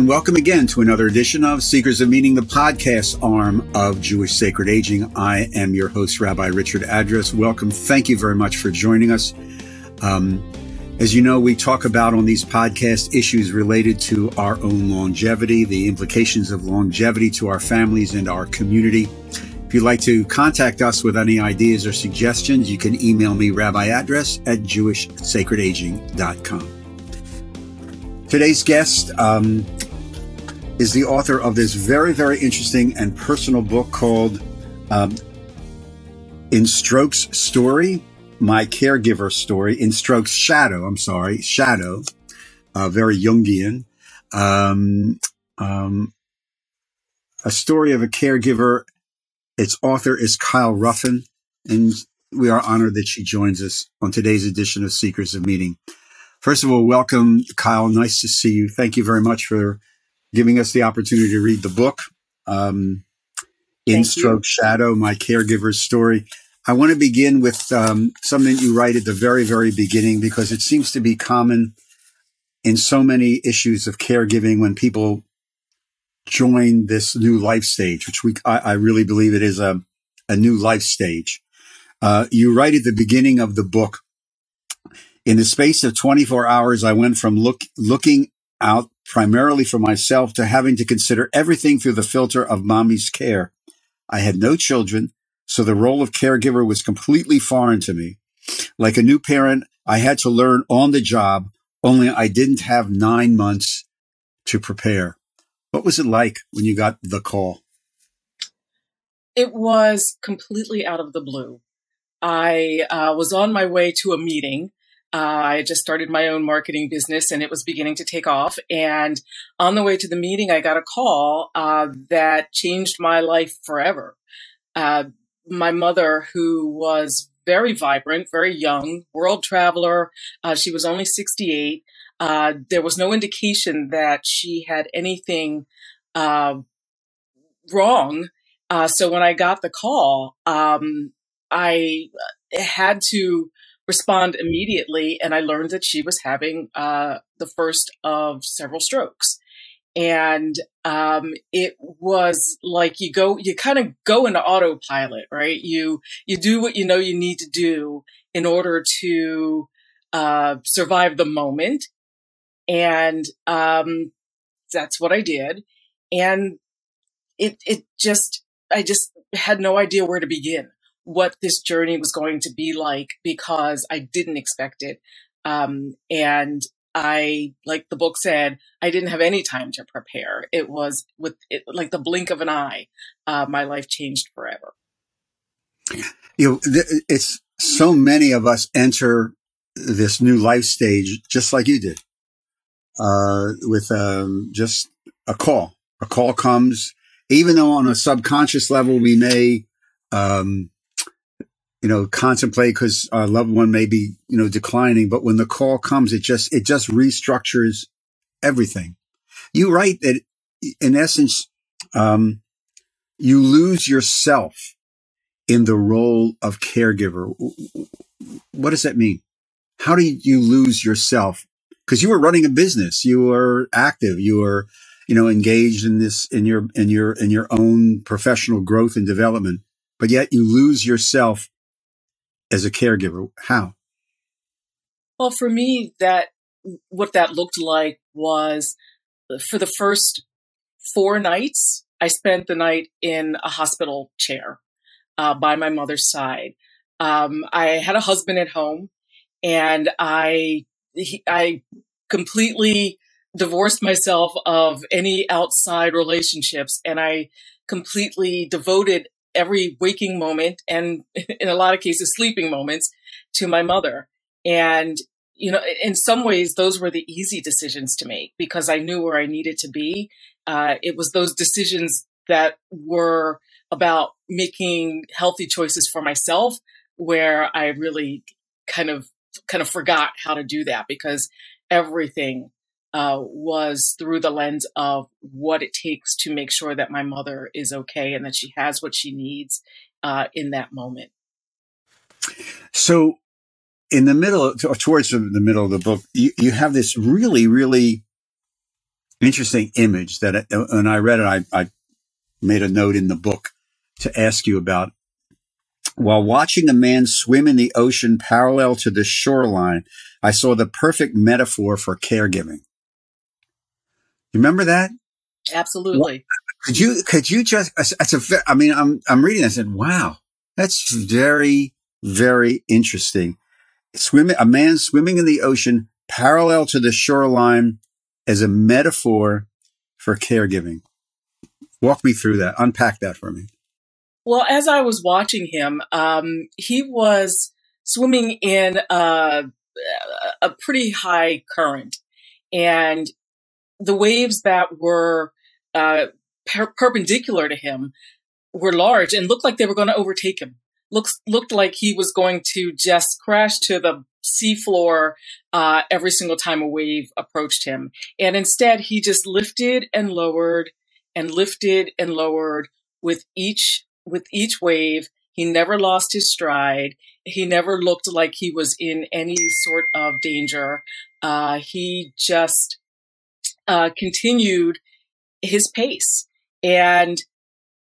and welcome again to another edition of Seekers of Meaning, the podcast arm of Jewish Sacred Aging. I am your host, Rabbi Richard Address. Welcome. Thank you very much for joining us. Um, as you know, we talk about on these podcasts issues related to our own longevity, the implications of longevity to our families and our community. If you'd like to contact us with any ideas or suggestions, you can email me, Rabbi Address at jewishsacredaging.com. Today's guest um, is the author of this very, very interesting and personal book called um, In Stroke's Story, My Caregiver Story, In Stroke's Shadow, I'm sorry, Shadow, uh, very Jungian. Um, um, a story of a caregiver. Its author is Kyle Ruffin, and we are honored that she joins us on today's edition of Seekers of Meaning. First of all, welcome, Kyle. Nice to see you. Thank you very much for giving us the opportunity to read the book, um, In Stroke Shadow, My Caregiver's Story. I want to begin with um, something you write at the very, very beginning because it seems to be common in so many issues of caregiving when people join this new life stage, which we, I, I really believe it is a, a new life stage. Uh, you write at the beginning of the book, in the space of 24 hours, I went from look, looking out primarily for myself to having to consider everything through the filter of mommy's care. I had no children, so the role of caregiver was completely foreign to me. Like a new parent, I had to learn on the job, only I didn't have nine months to prepare. What was it like when you got the call? It was completely out of the blue. I uh, was on my way to a meeting uh, I just started my own marketing business and it was beginning to take off. And on the way to the meeting, I got a call uh, that changed my life forever. Uh, my mother, who was very vibrant, very young, world traveler, uh, she was only 68. Uh, there was no indication that she had anything uh, wrong. so when I got the call, um, I had to respond immediately. And I learned that she was having uh, the first of several strokes. And um, it was like you go, you kind of go into autopilot, right? You you do what you know you need to do in order to uh, survive the moment, and um, that's what I did. And it it just I just had no idea where to begin what this journey was going to be like because I didn't expect it. Um, and I, like the book said, I didn't have any time to prepare. It was with it, like the blink of an eye, uh, my life changed forever. You know, it's so many of us enter this new life stage just like you did, uh, with um, just a call. A call comes, even though on a subconscious level we may um, you know, contemplate because our loved one may be, you know, declining. But when the call comes, it just, it just restructures everything. You write that in essence, um, you lose yourself in the role of caregiver. What does that mean? How do you lose yourself? Because you were running a business, you were active, you were, you know, engaged in this in your in your in your own professional growth and development, but yet you lose yourself as a caregiver? How? Well, for me, that what that looked like was for the first four nights, I spent the night in a hospital chair uh, by my mother's side. Um, I had a husband at home, and I he, I completely divorced myself of any outside relationships, and I completely devoted every waking moment and in a lot of cases sleeping moments to my mother. And, you know, in some ways, those were the easy decisions to make because I knew where I needed to be. Uh, it was those decisions that were about making healthy choices for myself where I really kind of, kind of forgot how to do that because everything uh, was through the lens of what it takes to make sure that my mother is okay and that she has what she needs uh, in that moment. So, in the middle, towards the middle of the book, you, you have this really, really interesting image that when I read it, I, I made a note in the book to ask you about. While watching a man swim in the ocean parallel to the shoreline, I saw the perfect metaphor for caregiving. You remember that? Absolutely. Could you, could you just, that's a, I mean, I'm, I'm reading, I said, wow, that's very, very interesting. Swimming, a man swimming in the ocean parallel to the shoreline as a metaphor for caregiving. Walk me through that. Unpack that for me. Well, as I was watching him, um, he was swimming in a, a pretty high current, and the waves that were uh, per- perpendicular to him were large and looked like they were going to overtake him. Looks looked like he was going to just crash to the seafloor uh, every single time a wave approached him, and instead he just lifted and lowered and lifted and lowered with each with each wave. He never lost his stride. He never looked like he was in any sort of danger. Uh, he just uh, continued his pace. And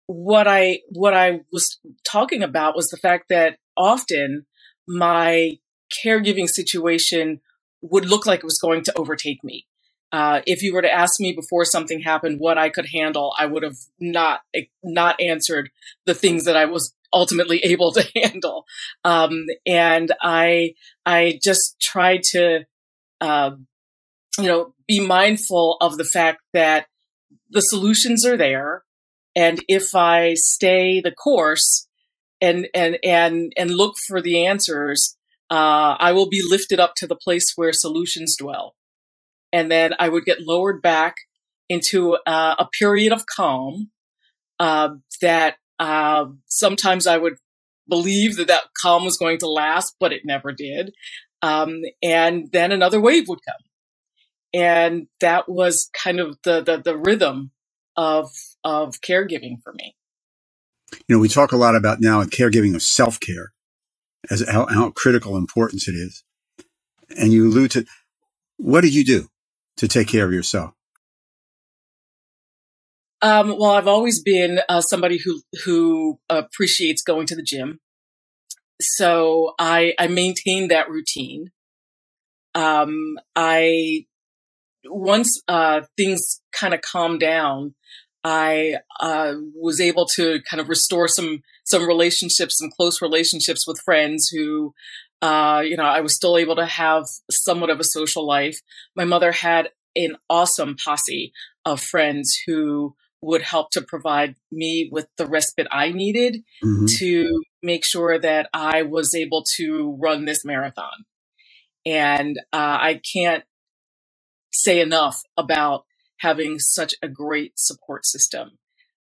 what I what I was talking about was the fact that often my caregiving situation would look like it was going to overtake me. Uh, if you were to ask me before something happened what I could handle, I would have not not answered the things that I was ultimately able to handle. Um, and I I just tried to uh, you know be mindful of the fact that the solutions are there, and if I stay the course and and and and look for the answers, uh, I will be lifted up to the place where solutions dwell. And then I would get lowered back into uh, a period of calm uh, that uh, sometimes I would believe that that calm was going to last, but it never did. Um, and then another wave would come, and that was kind of the the, the rhythm of of caregiving for me. You know, we talk a lot about now caregiving of self care as how, how critical importance it is, and you allude to what did you do to take care of yourself? Um, well, I've always been uh, somebody who who appreciates going to the gym, so I I maintained that routine. Um, I once uh, things kind of calmed down, I uh, was able to kind of restore some some relationships, some close relationships with friends who uh, you know, I was still able to have somewhat of a social life. My mother had an awesome posse of friends who would help to provide me with the respite I needed mm-hmm. to make sure that I was able to run this marathon. And uh, I can't say enough about having such a great support system.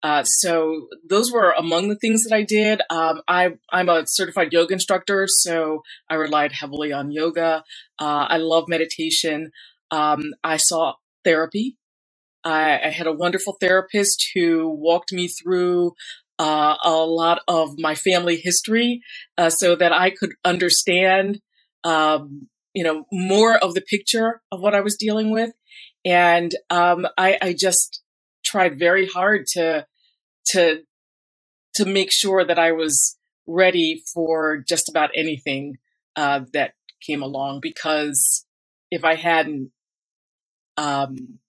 Uh, so those were among the things that I did. Um, I, am a certified yoga instructor, so I relied heavily on yoga. Uh, I love meditation. Um, I saw therapy. I, I, had a wonderful therapist who walked me through uh, a lot of my family history uh, so that I could understand, um, you know, more of the picture of what I was dealing with. And um, I, I just tried very hard to to to make sure that I was ready for just about anything uh, that came along. Because if I hadn't, um,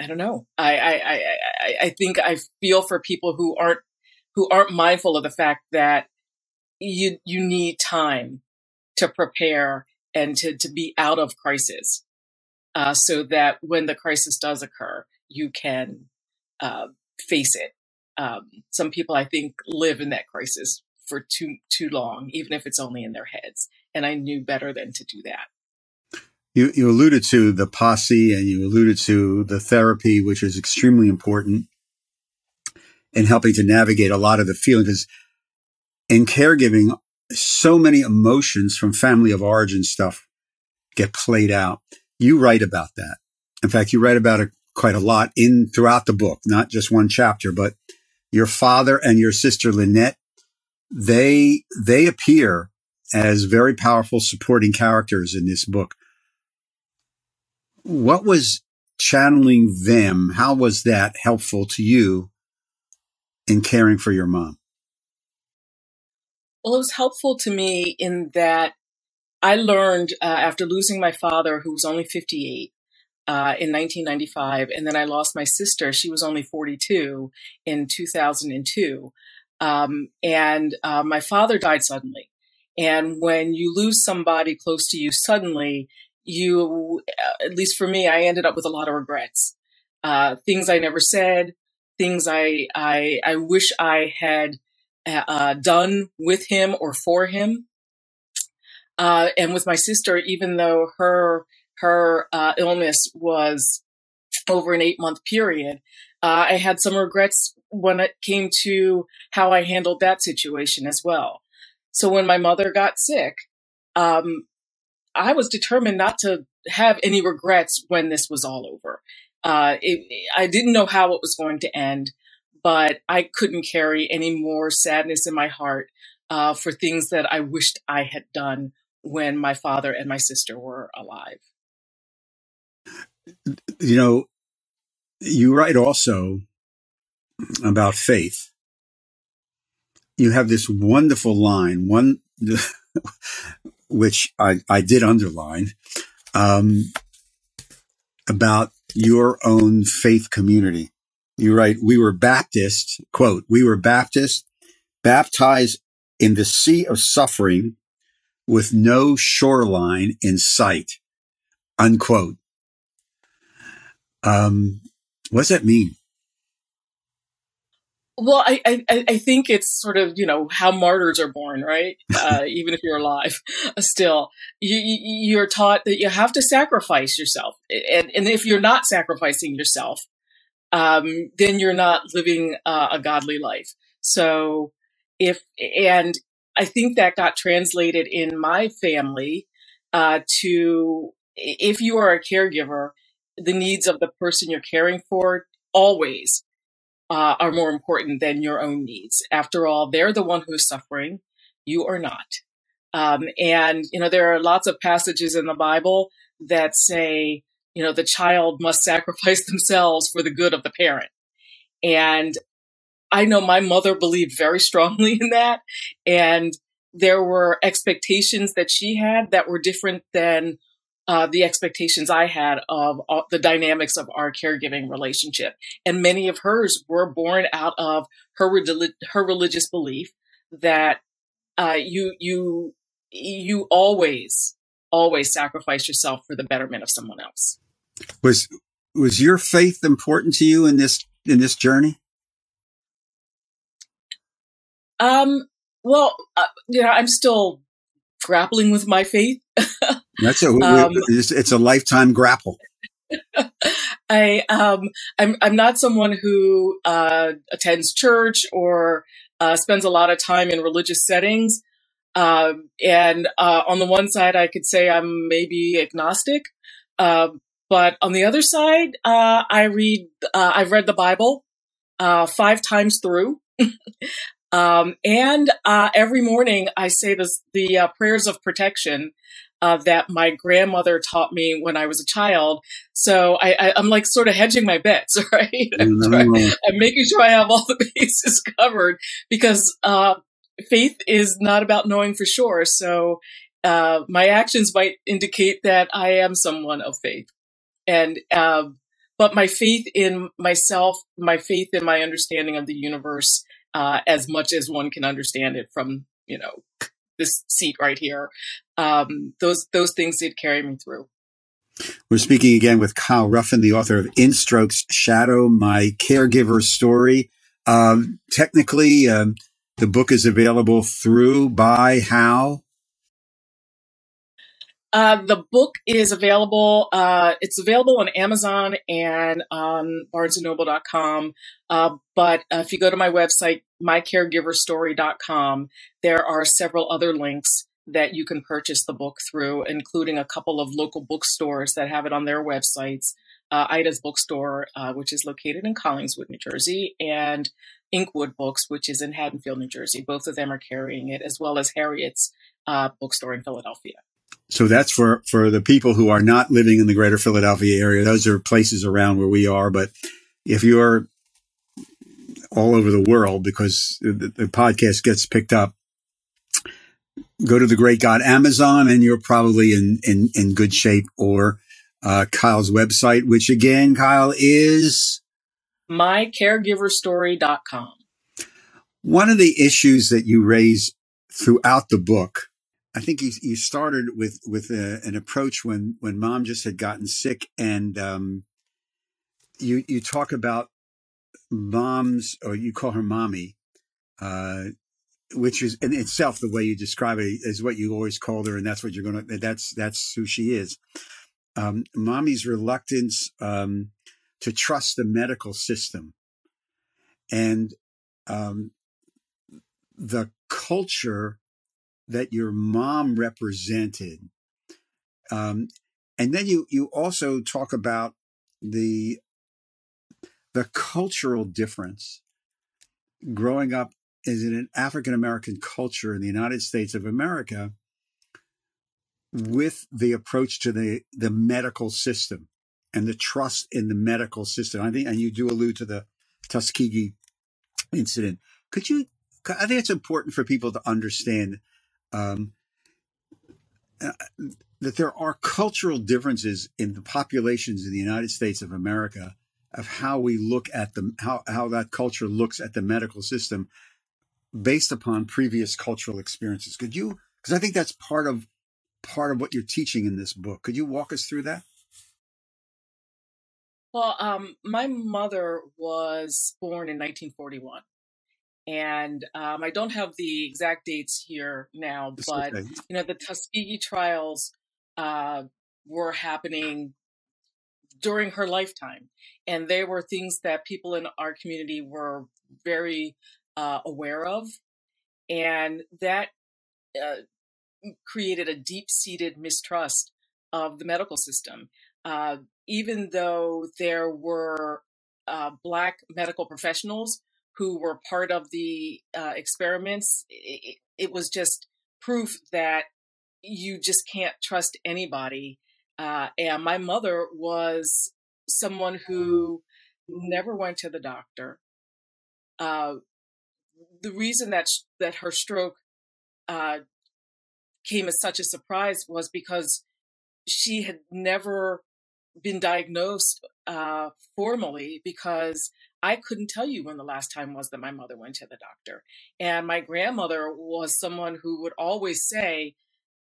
I don't know. I, I I I think I feel for people who aren't who aren't mindful of the fact that you you need time to prepare and to to be out of crisis, uh, so that when the crisis does occur, you can uh, face it um, some people I think live in that crisis for too too long, even if it's only in their heads. And I knew better than to do that. You you alluded to the posse and you alluded to the therapy, which is extremely important in helping to navigate a lot of the feelings. In caregiving, so many emotions from family of origin stuff get played out. You write about that. In fact, you write about it quite a lot in throughout the book, not just one chapter, but your father and your sister Lynette, they, they appear as very powerful supporting characters in this book. What was channeling them, how was that helpful to you in caring for your mom? Well, it was helpful to me in that I learned uh, after losing my father, who was only 58, uh, in 1995, and then I lost my sister. She was only 42 in 2002. Um, and uh, my father died suddenly. And when you lose somebody close to you suddenly, you, uh, at least for me, I ended up with a lot of regrets. Uh, things I never said, things I, I, I wish I had uh, uh done with him or for him. Uh, and with my sister, even though her her uh, illness was over an eight month period, uh, I had some regrets when it came to how I handled that situation as well. So when my mother got sick, um, I was determined not to have any regrets when this was all over. Uh, it, I didn't know how it was going to end, but I couldn't carry any more sadness in my heart uh, for things that I wished I had done when my father and my sister were alive. You know, you write also about faith. You have this wonderful line, one which I, I did underline, um, about your own faith community. You write, we were Baptist, quote, we were Baptist, baptized in the sea of suffering with no shoreline in sight, unquote. Um, what does that mean? Well, I, I, I think it's sort of, you know, how martyrs are born, right? Uh, even if you're alive still, you, you're taught that you have to sacrifice yourself. And, and if you're not sacrificing yourself, um, then you're not living uh, a godly life. So if, and I think that got translated in my family uh, to if you are a caregiver, the needs of the person you're caring for always uh, are more important than your own needs. After all, they're the one who's suffering. You are not. Um, and, you know, there are lots of passages in the Bible that say, you know, the child must sacrifice themselves for the good of the parent. And I know my mother believed very strongly in that. And there were expectations that she had that were different than uh, the expectations I had of uh, the dynamics of our caregiving relationship. And many of hers were born out of her, her religious belief that uh, you, you, you always, always sacrifice yourself for the betterment of someone else. Was, was your faith important to you in this, in this journey? Um, well, uh, you know, I'm still grappling with my faith. That's a, um, it's, it's, a lifetime grapple. I, um, I'm, I'm not someone who, uh, attends church or, uh, spends a lot of time in religious settings. Um, and, uh, on the one side, I could say I'm maybe agnostic. Uh, but on the other side, uh, I read, uh, I've read the Bible, five times through. Um, and uh, every morning I say this, the uh, prayers of protection uh, that my grandmother taught me when I was a child. So I, am like sort of hedging my bets, right? I'm, trying, I'm, making sure I have all the bases covered because uh, faith is not about knowing for sure. So uh, my actions might indicate that I am someone of faith. And um, but my faith in myself, my faith in my understanding of the universe, uh, as much as one can understand it from you know this seat right here. Um, those those things did carry me through. We're speaking again with Kyle Ruffin, the author of In Strokes Shadow, My Caregiver Story. Um, technically, um, the book is available through, by, how? Uh, the book is available. Uh, it's available on Amazon and on BarnesandNoble.com. Uh, but uh, if you go to my website, mycaregiverstory.com, there are several other links that you can purchase the book through, including a couple of local bookstores that have it on their websites. Uh, Ida's bookstore, uh, which is located in Collingswood, New Jersey, and Inkwood Books, which is in Haddonfield, New Jersey. Both of them are carrying it, as well as Harriett's bookstore in Philadelphia. So that's for, for the people who are not living in the greater Philadelphia area. Those are places around where we are. But if you're all over the world because the, the podcast gets picked up, go to the Great God Amazon and you're probably in, in, in good shape or uh, Kyle's website, which again, Kyle is mycaregiverstory.com. One of the issues that you raise throughout the book I think you, you started with with a, an approach when when mom just had gotten sick, and um, you you talk about moms, or you call her mommy, uh, which is in itself the way you describe it is what you always called her, and that's what you're gonna. That's that's who she is. Um, mommy's reluctance um, to trust the medical system, and um, the culture that your mom represented. Um, and then you you also talk about the the cultural difference growing up as in an African American culture in the United States of America with the approach to the the medical system and the trust in the medical system. I think, and you do allude to the Tuskegee incident. Could you? I think it's important for people to understand um, uh, that there are cultural differences in the populations in the United States of America of how we look at the how how that culture looks at the medical system based upon previous cultural experiences. Could you? Because I think that's part of part of what you're teaching in this book. Could you walk us through that? Well, um, my mother was born in 1941 and um, I don't have the exact dates here now, but okay. you know the Tuskegee trials uh, were happening during her lifetime, and they were things that people in our community were very uh, aware of, and that uh, created a deep-seated mistrust of the medical system. Uh, even though there were uh, black medical professionals who were part of the uh, experiments, it, it, was just proof that you just can't trust anybody. Uh, and my mother was someone who never went to the doctor. Uh, the reason that sh- that her stroke uh, came as such a surprise was because she had never been diagnosed uh, formally because I couldn't tell you when the last time was that my mother went to the doctor. And my grandmother was someone who would always say,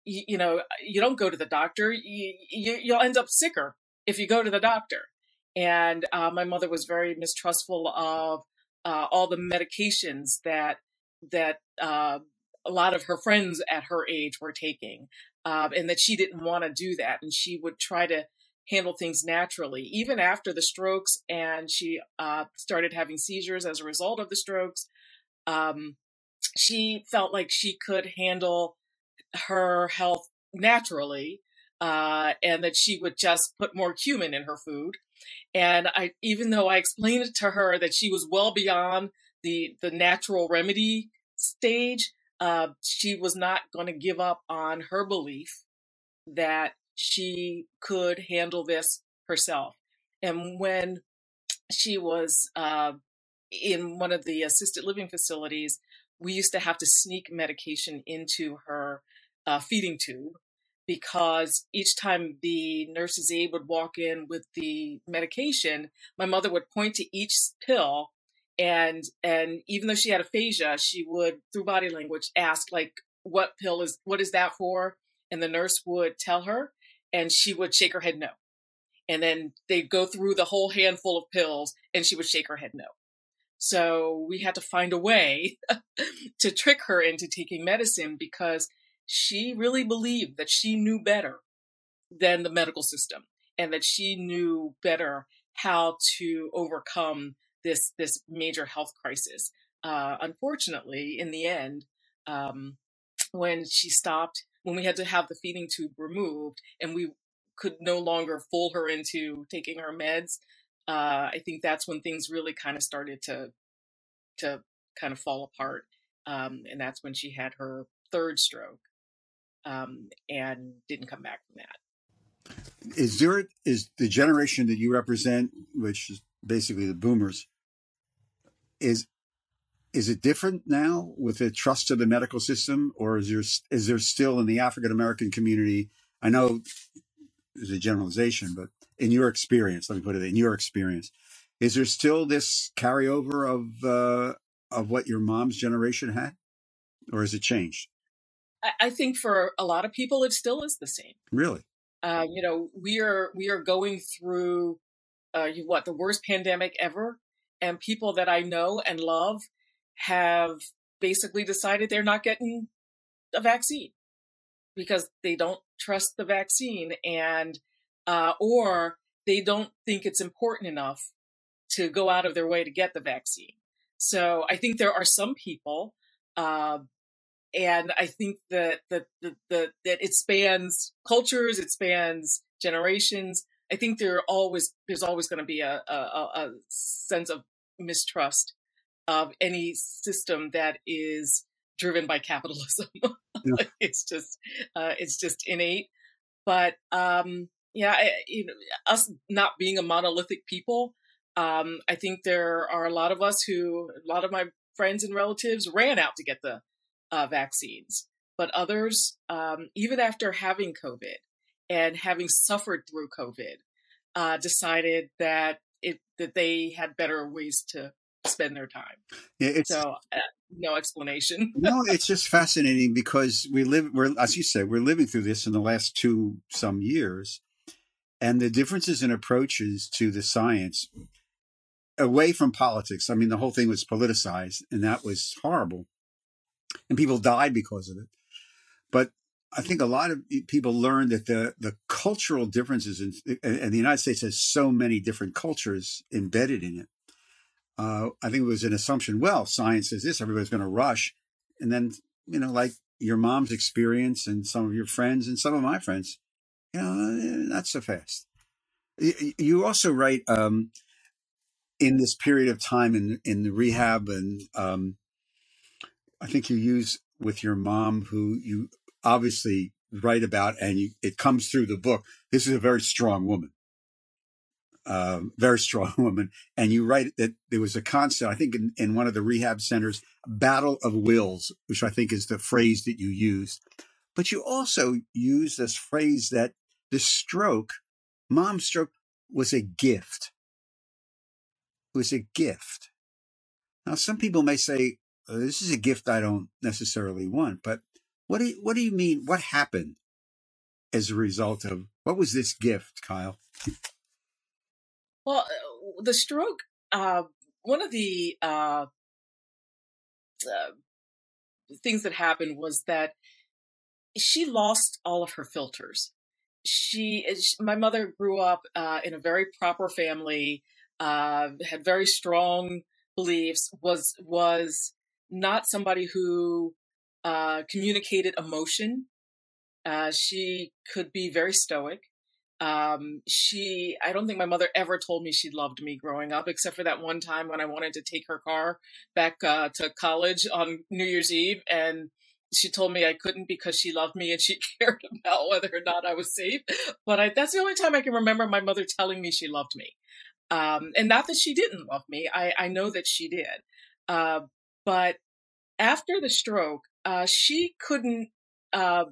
you, know, you don't go to the doctor, you, you, will end up sicker if you go to the doctor. And uh, my mother was very mistrustful of uh, all the medications that that uh, a lot of her friends at her age were taking, um, and that she didn't want to do that, and she would try to handle things naturally. Even after the strokes, and she uh, started having seizures as a result of the strokes, um, she felt like she could handle her health naturally, uh, and that she would just put more cumin in her food. And I, even though I explained it to her that she was well beyond the the natural remedy stage, uh, she was not going to give up on her belief that she could handle this herself. And when she was uh, in one of the assisted living facilities, we used to have to sneak medication into her uh, feeding tube because each time the nurse's aide would walk in with the medication, my mother would point to each pill and and even though she had aphasia, she would through body language ask like what pill is what is that for? And the nurse would tell her and she would shake her head no. And then they'd go through the whole handful of pills and she would shake her head no. So we had to find a way to trick her into taking medicine because she really believed that she knew better than the medical system and that she knew better how to overcome this this major health crisis. Uh, unfortunately, in the end, um, when she stopped when we had to have the feeding tube removed and we could no longer fool her into taking her meds, uh, I think that's when things really kind of started to to kind of fall apart. Um, and that's when she had her third stroke. um, and didn't come back from that. Is there is the generation that you represent, which is basically the boomers, is is it different now with the trust of the medical system, or is there is there still in the African American community? I know it's a generalization, but in your experience, let me put it in your experience, is there still this carryover of uh, of what your mom's generation had, or has it changed? I think for a lot of people, it still is the same. Really? Uh, you know, we are we are going through uh, what the worst pandemic ever, and people that I know and love have basically decided they're not getting a vaccine because they don't trust the vaccine and uh, or they don't think it's important enough to go out of their way to get the vaccine. So I think there are some people uh, and I think that the, the, the, that it spans cultures, it spans generations. I think there always there's always going to be a, a, a sense of mistrust of any system that is driven by capitalism. Yeah. it's just uh, it's just innate. But um, yeah, I, you know, us not being a monolithic people, um, I think there are a lot of us who, a lot of my friends and relatives ran out to get the uh, vaccines, but others, um, even after having COVID and having suffered through COVID, uh, decided that it that they had better ways to spend their time. Yeah, so uh, no explanation. no, it's just fascinating because we live. We're as you said, we're living through this in the last two some years, and the differences in approaches to the science away from politics. I mean, the whole thing was politicized, and that was horrible and people died because of it. But I think a lot of people learned that the the cultural differences in and the United States has so many different cultures embedded in it. Uh, I think it was an assumption. Well, science says this, everybody's going to rush, and then you know, like your mom's experience and some of your friends and some of my friends, you know, not so fast. You also write um, in this period of time in in the rehab and um, I think you use with your mom, who you obviously write about, and you, it comes through the book. This is a very strong woman, um, very strong woman. And you write that there was a concept, I think, in, in one of the rehab centers, battle of wills, which I think is the phrase that you used. But you also use this phrase that the stroke, mom's stroke, was a gift. It was a gift. Now, some people may say, uh, this is a gift I don't necessarily want, but what do you, what do you mean? What happened as a result of what was this gift, Kyle? Well, uh, the stroke. Uh, one of the uh, uh, things that happened was that she lost all of her filters. She, my mother grew up uh, in a very proper family, uh, had very strong beliefs, was was not somebody who uh, communicated emotion. Uh, she could be very stoic. Um, she, I don't think my mother ever told me she loved me growing up, except for that one time when I wanted to take her car back uh, to college on New Year's Eve, and she told me I couldn't because she loved me and she cared about whether or not I was safe. But I, that's the only time I can remember my mother telling me she loved me. Um, and not that she didn't love me, I, I know that she did. Uh, but after the stroke, uh, she couldn't uh,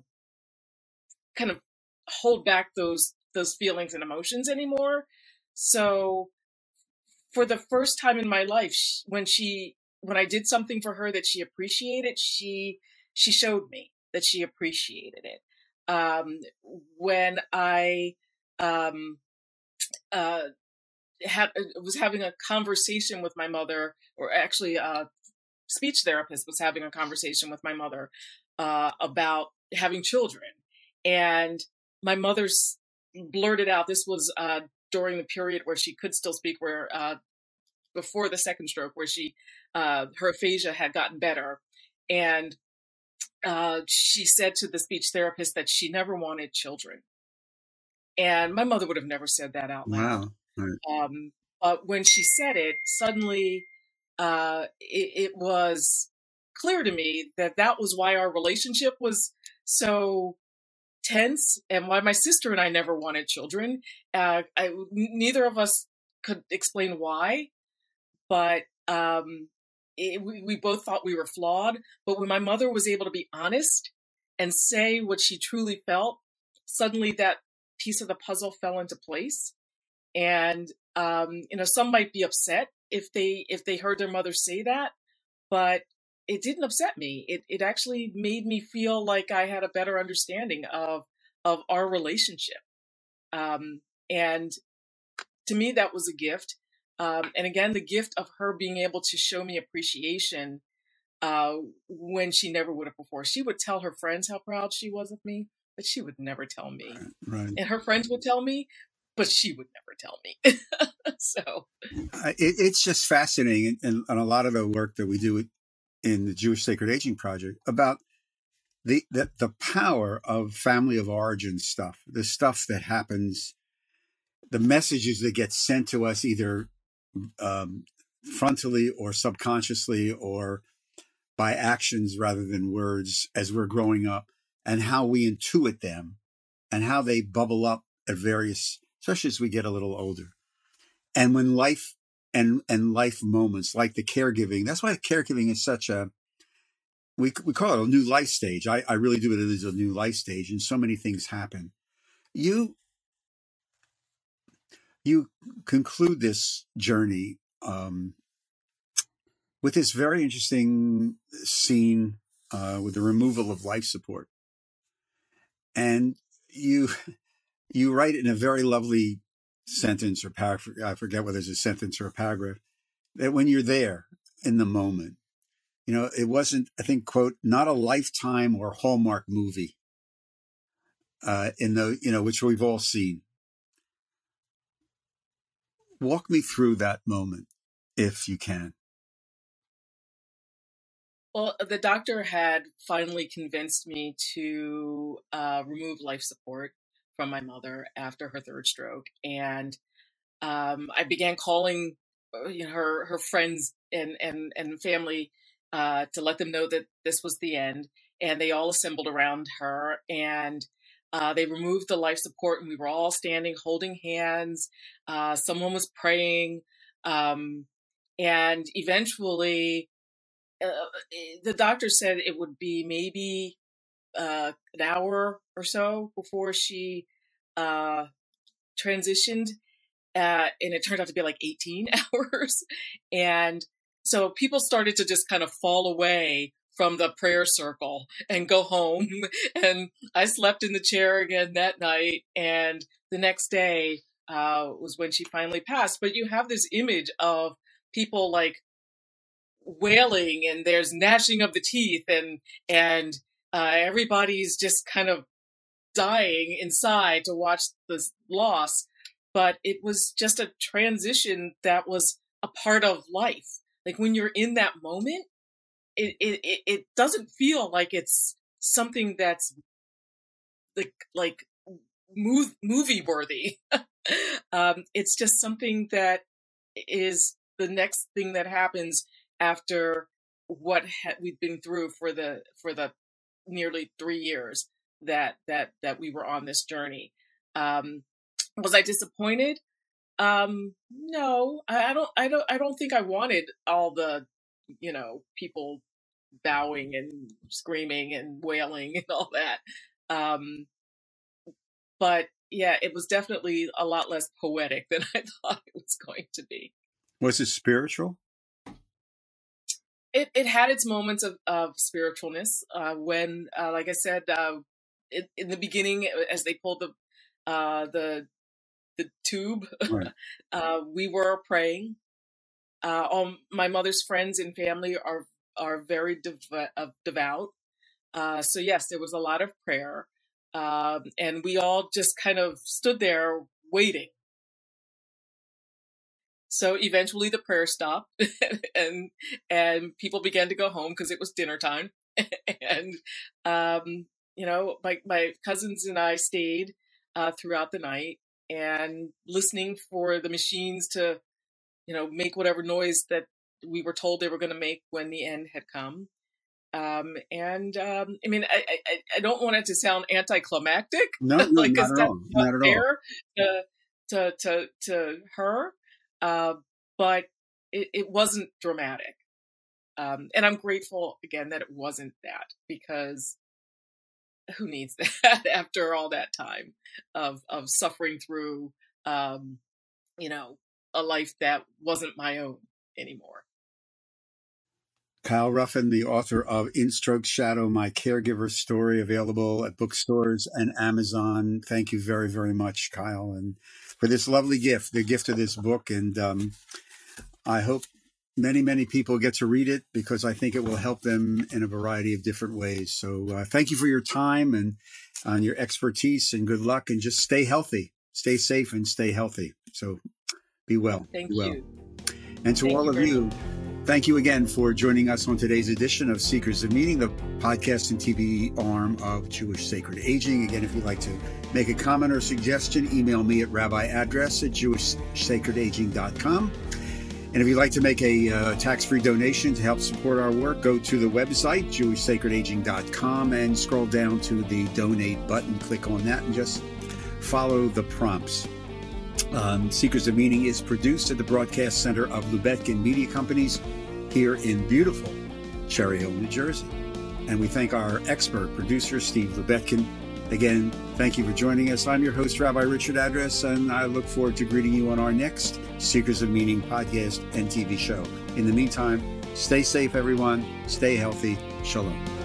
kind of hold back those those feelings and emotions anymore. So, for the first time in my life, when she when I did something for her that she appreciated, she she showed me that she appreciated it. Um, when I um, uh, had was having a conversation with my mother, or actually uh, speech therapist was having a conversation with my mother uh, about having children. And my mother's blurted out, this was uh, during the period where she could still speak, where uh, before the second stroke, where she, uh, her aphasia had gotten better. And uh, she said to the speech therapist that she never wanted children. And my mother would have never said that out loud. Wow. Right. Um, but when she said it, suddenly uh, it, it was clear to me that that was why our relationship was so tense and why my sister and I never wanted children. Uh, I, neither of us could explain why, but um, it, we, we both thought we were flawed. But when my mother was able to be honest and say what she truly felt, suddenly that piece of the puzzle fell into place. And um, you know, some might be upset if they if they heard their mother say that, but it didn't upset me. It it actually made me feel like I had a better understanding of of our relationship. Um, and to me, that was a gift. Um, and again, the gift of her being able to show me appreciation uh, when she never would have before. She would tell her friends how proud she was of me, but she would never tell me. Right. And her friends would tell me, but she would never tell me. so it, it's just fascinating, and, and, a lot of the work that we do in the Jewish Sacred Aging Project about the, the the power of family of origin stuff, the stuff that happens, the messages that get sent to us either um, frontally or subconsciously or by actions rather than words as we're growing up, and how we intuit them, and how they bubble up at various, especially as we get a little older, and when life and and life moments like the caregiving. That's why caregiving is such a we we call it a new life stage. I, I really do it as a new life stage, and so many things happen. You you conclude this journey um, with this very interesting scene uh, with the removal of life support, and you you write in a very lovely sentence or paragraph. I forget whether it's a sentence or a paragraph. That when you're there in the moment, you know, it wasn't. I think quote not a lifetime or Hallmark movie. Uh, in the you know which we've all seen. Walk me through that moment, if you can. Well, the doctor had finally convinced me to uh, remove life support from my mother after her third stroke, and um, I began calling uh, you know, her her friends and and and family uh, to let them know that this was the end. And they all assembled around her, and uh, they removed the life support, and we were all standing holding hands. Uh, someone was praying, um, and eventually, uh, the doctor said it would be maybe uh, an hour or so before she uh, transitioned. Uh, and it turned out to be like 18 hours. And so people started to just kind of fall away from the prayer circle and go home. And I slept in the chair again that night. And the next day uh, was when she finally passed. But you have this image of people like wailing and there's gnashing of the teeth and, and uh, everybody's just kind of dying inside to watch this loss. But it was just a transition that was a part of life. Like when you're in that moment, it it it doesn't feel like it's something that's like like move, movie worthy. um, it's just something that is the next thing that happens after what ha- we've been through for the for the nearly three years that that that we were on this journey. Um, was I disappointed? Um, no, I, I don't. I don't. I don't think I wanted all the, you know, people bowing and screaming and wailing and all that. Um, but yeah, it was definitely a lot less poetic than I thought it was going to be. Was it spiritual? It it had its moments of of spiritualness. Uh, when, uh, like I said, uh, in, in the beginning, as they pulled the uh, the the tube. Right. uh, we were praying. Uh, all my mother's friends and family are are very dev- uh, devout. Uh, so yes, there was a lot of prayer, um, and we all just kind of stood there waiting. So eventually, the prayer stopped, and and people began to go home because it was dinner time. and um, you know, my my cousins and I stayed uh, throughout the night, and listening for the machines to, you know, make whatever noise that we were told they were going to make when the end had come. Um, and um, I mean, I, I, I, don't want it to sound anticlimactic. No, no like, not, at all. not at all. To, to, to, to her, uh, but it, it wasn't dramatic. Um, and I'm grateful again that it wasn't that because who needs that after all that time of of suffering through um, you know a life that wasn't my own anymore. Kyle Ruffin, the author of In Stroke Shadow, My Caregiver Story, available at bookstores and Amazon. Thank you very, very much, Kyle, and for this lovely gift, the gift of this book. And um, I hope many, many people get to read it because I think it will help them in a variety of different ways. So uh, thank you for your time and on your expertise and good luck and just stay healthy, stay safe and stay healthy. So be well. Thank be well. you. And to thank all you of you, thank you again for joining us on today's edition of Seekers of Meaning, the podcast and TV arm of Jewish Sacred Aging. Again, if you'd like to make a comment or suggestion, email me at rabbiaddress at jewishsacredaging.com. And if you'd like to make a uh, tax free donation to help support our work, go to the website, jewishsacredaging.com, and scroll down to the donate button. Click on that and just follow the prompts. Um, Seekers of Meaning is produced at the Broadcast Center of Lubetkin Media Companies here in beautiful Cherry Hill, New Jersey. And we thank our expert producer, Steve Lubetkin. Again, thank you for joining us. I'm your host, Rabbi Richard Address, and I look forward to greeting you on our next Seekers of Meaning podcast and TV show. In the meantime, stay safe, everyone. Stay healthy. Shalom.